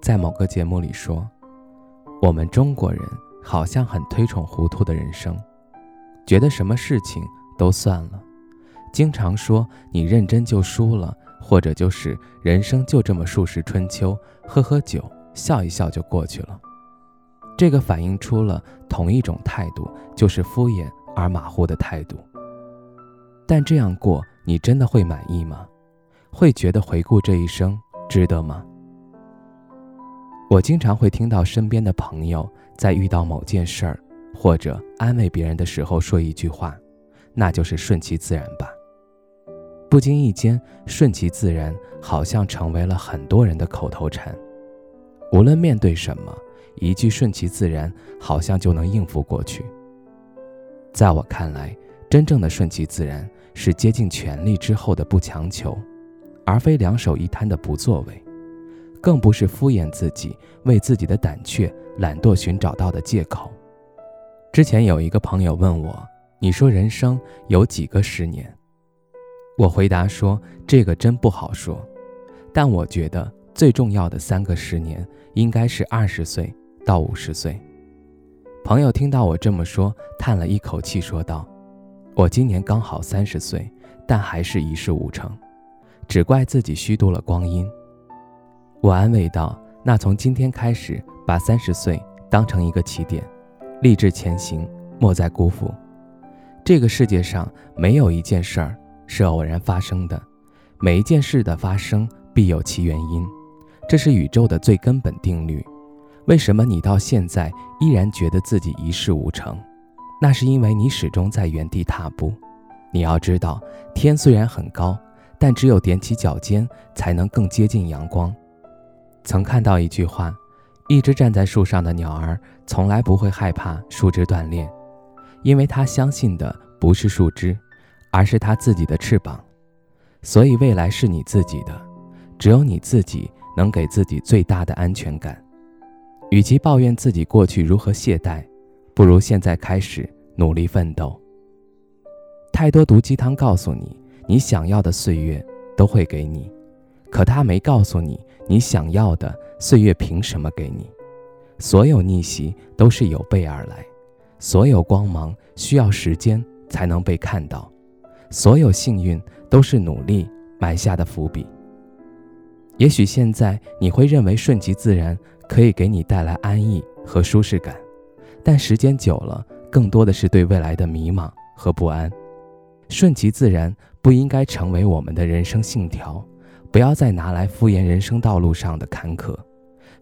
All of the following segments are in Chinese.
在某个节目里说：“我们中国人好像很推崇糊涂的人生，觉得什么事情都算了，经常说你认真就输了，或者就是人生就这么数十春秋，喝喝酒，笑一笑就过去了。这个反映出了同一种态度，就是敷衍而马虎的态度。但这样过，你真的会满意吗？会觉得回顾这一生值得吗？”我经常会听到身边的朋友在遇到某件事儿或者安慰别人的时候说一句话，那就是顺其自然吧。不经意间，顺其自然好像成为了很多人的口头禅。无论面对什么，一句顺其自然好像就能应付过去。在我看来，真正的顺其自然是竭尽全力之后的不强求，而非两手一摊的不作为。更不是敷衍自己，为自己的胆怯、懒惰寻找到的借口。之前有一个朋友问我：“你说人生有几个十年？”我回答说：“这个真不好说，但我觉得最重要的三个十年应该是二十岁到五十岁。”朋友听到我这么说，叹了一口气，说道：“我今年刚好三十岁，但还是一事无成，只怪自己虚度了光阴。”我安慰道：“那从今天开始，把三十岁当成一个起点，立志前行，莫再辜负。这个世界上没有一件事儿是偶然发生的，每一件事的发生必有其原因，这是宇宙的最根本定律。为什么你到现在依然觉得自己一事无成？那是因为你始终在原地踏步。你要知道，天虽然很高，但只有踮起脚尖，才能更接近阳光。”曾看到一句话：一只站在树上的鸟儿从来不会害怕树枝断裂，因为它相信的不是树枝，而是它自己的翅膀。所以未来是你自己的，只有你自己能给自己最大的安全感。与其抱怨自己过去如何懈怠，不如现在开始努力奋斗。太多毒鸡汤告诉你，你想要的岁月都会给你。可他没告诉你，你想要的岁月凭什么给你？所有逆袭都是有备而来，所有光芒需要时间才能被看到，所有幸运都是努力埋下的伏笔。也许现在你会认为顺其自然可以给你带来安逸和舒适感，但时间久了，更多的是对未来的迷茫和不安。顺其自然不应该成为我们的人生信条。不要再拿来敷衍人生道路上的坎坷，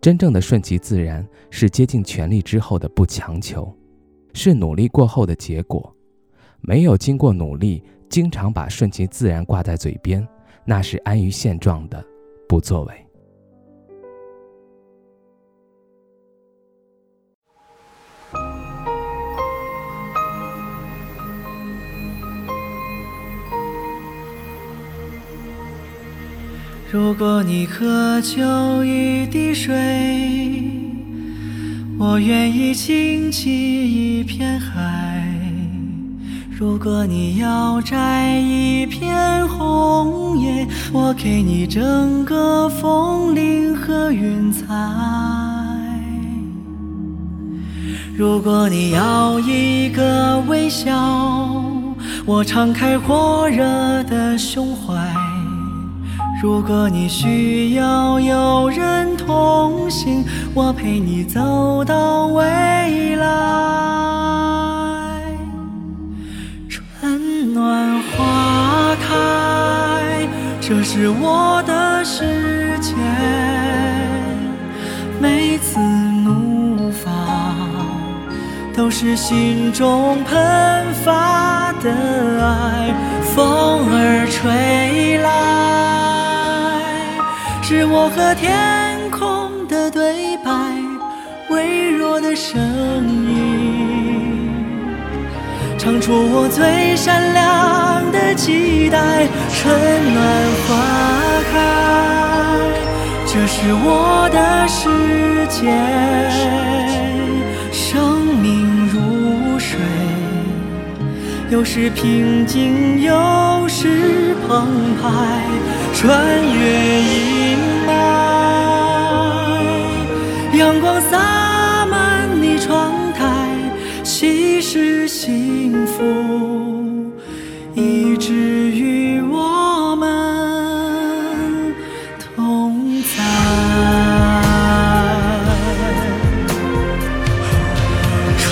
真正的顺其自然是竭尽全力之后的不强求，是努力过后的结果。没有经过努力，经常把顺其自然挂在嘴边，那是安于现状的不作为。如果你渴求一滴水，我愿意倾起一片海；如果你要摘一片红叶，我给你整个枫林和云彩；如果你要一个微笑，我敞开火热的胸怀。如果你需要有人同行，我陪你走到未来。春暖花开，这是我的世界。每次怒放，都是心中喷发的爱。风儿吹来。是我和天空的对白，微弱的声音，唱出我最闪亮的期待。春暖花开，这是我的世界。生命如水，有时平静，有时澎湃，穿越阴霾。阳光洒满你窗台，稀释幸福，一直与我们同在。春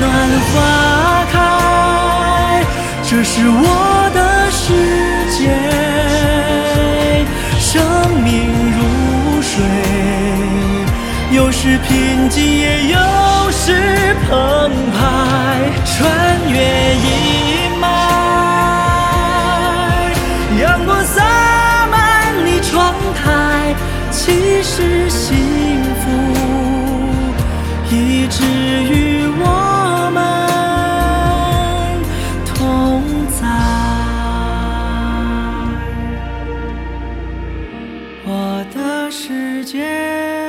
暖花开，这是我平静也有时澎湃穿越阴霾阳光洒满你窗台其实幸福一直与我们同在我的世界